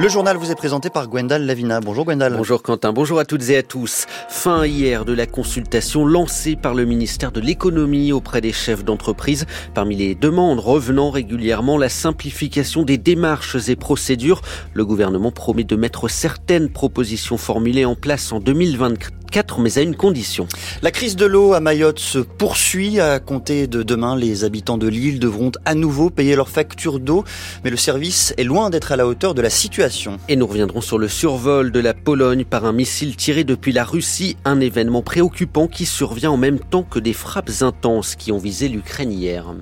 Le journal vous est présenté par Gwendal Lavina. Bonjour Gwendal. Bonjour Quentin, bonjour à toutes et à tous. Fin hier de la consultation lancée par le ministère de l'économie auprès des chefs d'entreprise. Parmi les demandes revenant régulièrement, la simplification des démarches et procédures. Le gouvernement promet de mettre certaines propositions formulées en place en 2024 4, mais à une condition. La crise de l'eau à Mayotte se poursuit. À compter de demain, les habitants de l'île devront à nouveau payer leurs factures d'eau, mais le service est loin d'être à la hauteur de la situation. Et nous reviendrons sur le survol de la Pologne par un missile tiré depuis la Russie, un événement préoccupant qui survient en même temps que des frappes intenses qui ont visé l'Ukraine hier.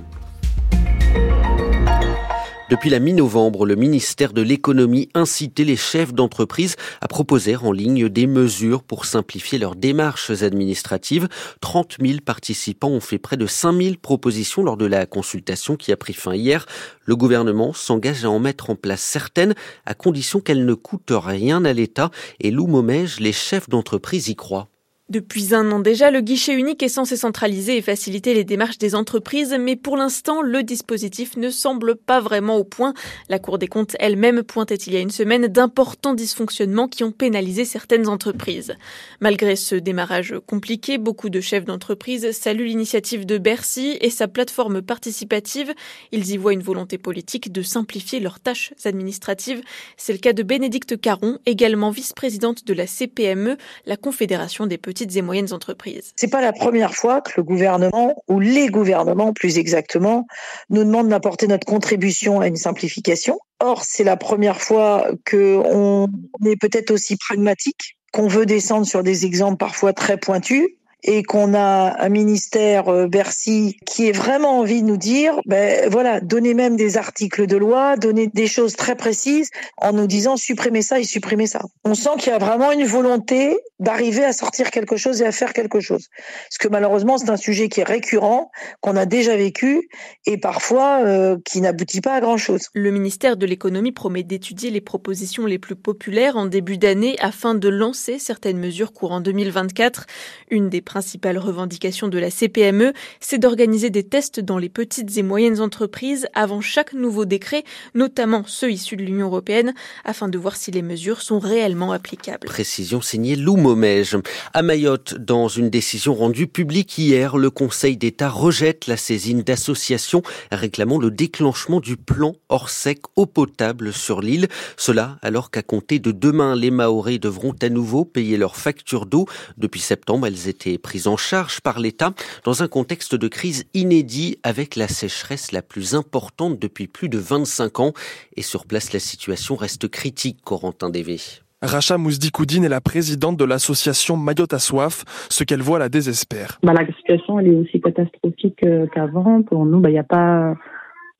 Depuis la mi-novembre, le ministère de l'économie incitait les chefs d'entreprise à proposer en ligne des mesures pour simplifier leurs démarches administratives. 30 000 participants ont fait près de 5 000 propositions lors de la consultation qui a pris fin hier. Le gouvernement s'engage à en mettre en place certaines à condition qu'elles ne coûtent rien à l'État et Lou Momège, les chefs d'entreprise y croient. Depuis un an déjà, le guichet unique est censé centraliser et faciliter les démarches des entreprises, mais pour l'instant, le dispositif ne semble pas vraiment au point. La Cour des comptes elle-même pointait il y a une semaine d'importants dysfonctionnements qui ont pénalisé certaines entreprises. Malgré ce démarrage compliqué, beaucoup de chefs d'entreprise saluent l'initiative de Bercy et sa plateforme participative. Ils y voient une volonté politique de simplifier leurs tâches administratives. C'est le cas de Bénédicte Caron, également vice-présidente de la CPME, la Confédération des et moyennes entreprises. C'est pas la première fois que le gouvernement, ou les gouvernements plus exactement, nous demandent d'apporter notre contribution à une simplification. Or, c'est la première fois qu'on est peut-être aussi pragmatique, qu'on veut descendre sur des exemples parfois très pointus et qu'on a un ministère euh, Bercy qui est vraiment envie de nous dire, ben voilà, donner même des articles de loi, donner des choses très précises en nous disant supprimez ça et supprimez ça. On sent qu'il y a vraiment une volonté d'arriver à sortir quelque chose et à faire quelque chose. Parce que malheureusement, c'est un sujet qui est récurrent, qu'on a déjà vécu et parfois euh, qui n'aboutit pas à grand-chose. Le ministère de l'économie promet d'étudier les propositions les plus populaires en début d'année afin de lancer certaines mesures courant 2024. Une des principale revendication de la CPME, c'est d'organiser des tests dans les petites et moyennes entreprises avant chaque nouveau décret, notamment ceux issus de l'Union européenne, afin de voir si les mesures sont réellement applicables. Précision signée Lou Momège. À Mayotte, dans une décision rendue publique hier, le Conseil d'État rejette la saisine d'associations réclamant le déclenchement du plan hors sec eau potable sur l'île. Cela alors qu'à compter de demain, les Maoris devront à nouveau payer leurs factures d'eau. Depuis septembre, elles étaient prise en charge par l'État dans un contexte de crise inédit avec la sécheresse la plus importante depuis plus de 25 ans. Et sur place, la situation reste critique, Corentin Dévé. Racha Mousdikoudine est la présidente de l'association Mayotte à soif. Ce qu'elle voit la désespère. Bah, la situation elle est aussi catastrophique euh, qu'avant. Pour nous, bah, il n'y a pas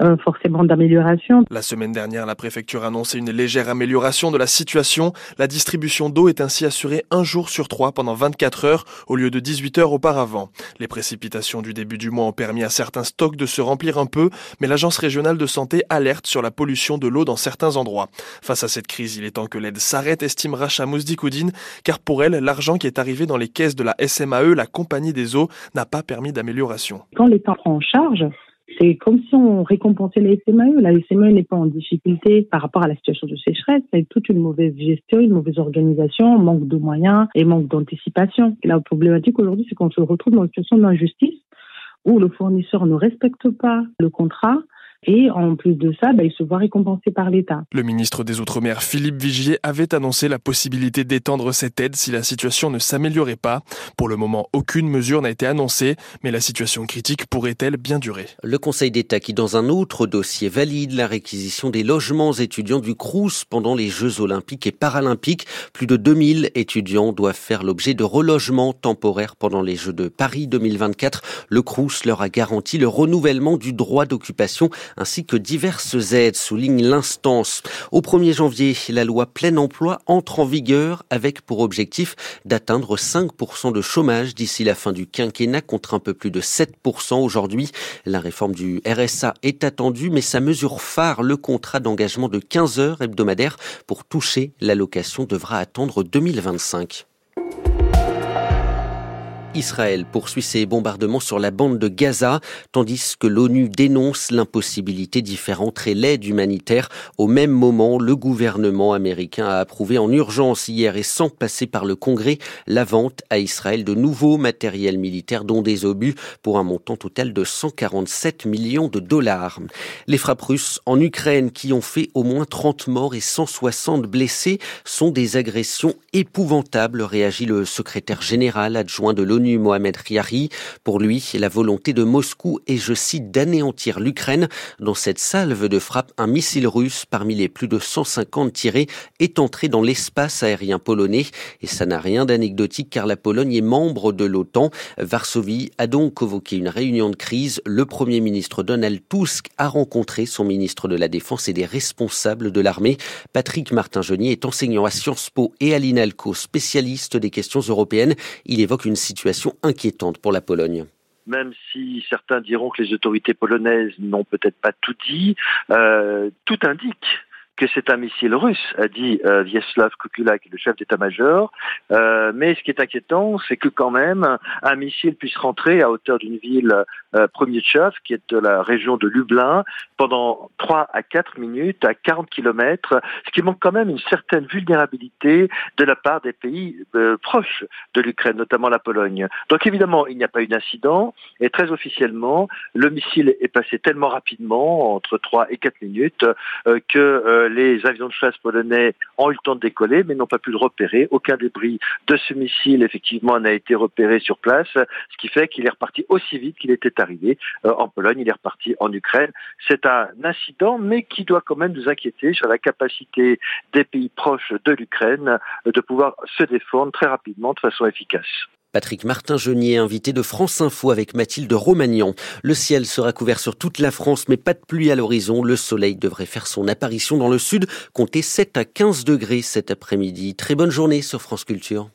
euh, forcément d'amélioration. La semaine dernière, la préfecture a annoncé une légère amélioration de la situation. La distribution d'eau est ainsi assurée un jour sur trois pendant 24 heures au lieu de 18 heures auparavant. Les précipitations du début du mois ont permis à certains stocks de se remplir un peu, mais l'agence régionale de santé alerte sur la pollution de l'eau dans certains endroits. Face à cette crise, il est temps que l'aide s'arrête, estime Racha Mousdikoudine, car pour elle, l'argent qui est arrivé dans les caisses de la SMAE, la compagnie des eaux, n'a pas permis d'amélioration. Quand l'État prend en charge, c'est comme si on récompensait la SMAE. La SMAE n'est pas en difficulté par rapport à la situation de sécheresse. C'est toute une mauvaise gestion, une mauvaise organisation, manque de moyens et manque d'anticipation. La problématique aujourd'hui, c'est qu'on se retrouve dans une situation d'injustice où le fournisseur ne respecte pas le contrat et en plus de ça, bah, il se voit récompensé par l'État. Le ministre des Outre-mer, Philippe Vigier, avait annoncé la possibilité d'étendre cette aide si la situation ne s'améliorait pas. Pour le moment, aucune mesure n'a été annoncée, mais la situation critique pourrait-elle bien durer? Le Conseil d'État qui, dans un autre dossier, valide la réquisition des logements étudiants du Crous pendant les Jeux olympiques et paralympiques. Plus de 2000 étudiants doivent faire l'objet de relogements temporaires pendant les Jeux de Paris 2024. Le Crous leur a garanti le renouvellement du droit d'occupation ainsi que diverses aides, souligne l'instance. Au 1er janvier, la loi plein emploi entre en vigueur avec pour objectif d'atteindre 5% de chômage d'ici la fin du quinquennat contre un peu plus de 7% aujourd'hui. La réforme du RSA est attendue, mais sa mesure phare, le contrat d'engagement de 15 heures hebdomadaires pour toucher l'allocation devra attendre 2025. Israël poursuit ses bombardements sur la bande de Gaza, tandis que l'ONU dénonce l'impossibilité d'y faire entrer l'aide humanitaire. Au même moment, le gouvernement américain a approuvé en urgence hier et sans passer par le Congrès la vente à Israël de nouveaux matériels militaires, dont des obus, pour un montant total de 147 millions de dollars. Les frappes russes en Ukraine, qui ont fait au moins 30 morts et 160 blessés, sont des agressions épouvantables, réagit le secrétaire général adjoint de l'ONU Mohamed Riari. Pour lui, la volonté de Moscou est, je cite, d'anéantir l'Ukraine. Dans cette salve de frappe, un missile russe parmi les plus de 150 tirés est entré dans l'espace aérien polonais. Et ça n'a rien d'anecdotique car la Pologne est membre de l'OTAN. Varsovie a donc convoqué une réunion de crise. Le premier ministre Donald Tusk a rencontré son ministre de la Défense et des responsables de l'armée. Patrick Martin-Genier est enseignant à Sciences Po et à l'INALCO, spécialiste des questions européennes. Il évoque une situation inquiétante pour la Pologne. Même si certains diront que les autorités polonaises n'ont peut-être pas tout dit, euh, tout indique que c'est un missile russe, a dit euh, Vyacheslav Kukula, le chef d'état-major. Euh, mais ce qui est inquiétant, c'est que quand même un missile puisse rentrer à hauteur d'une ville, euh, Premierchov, qui est de la région de Lublin, pendant 3 à 4 minutes, à 40 kilomètres, ce qui montre quand même une certaine vulnérabilité de la part des pays euh, proches de l'Ukraine, notamment la Pologne. Donc évidemment, il n'y a pas eu d'incident, et très officiellement, le missile est passé tellement rapidement, entre 3 et 4 minutes, les avions de chasse polonais ont eu le temps de décoller, mais n'ont pas pu le repérer. Aucun débris de ce missile, effectivement, n'a été repéré sur place, ce qui fait qu'il est reparti aussi vite qu'il était arrivé euh, en Pologne. Il est reparti en Ukraine. C'est un incident, mais qui doit quand même nous inquiéter sur la capacité des pays proches de l'Ukraine de pouvoir se défendre très rapidement de façon efficace. Patrick Martin-Genier, invité de France Info avec Mathilde Romagnan. Le ciel sera couvert sur toute la France, mais pas de pluie à l'horizon. Le soleil devrait faire son apparition dans le sud, comptez 7 à 15 degrés cet après-midi. Très bonne journée sur France Culture.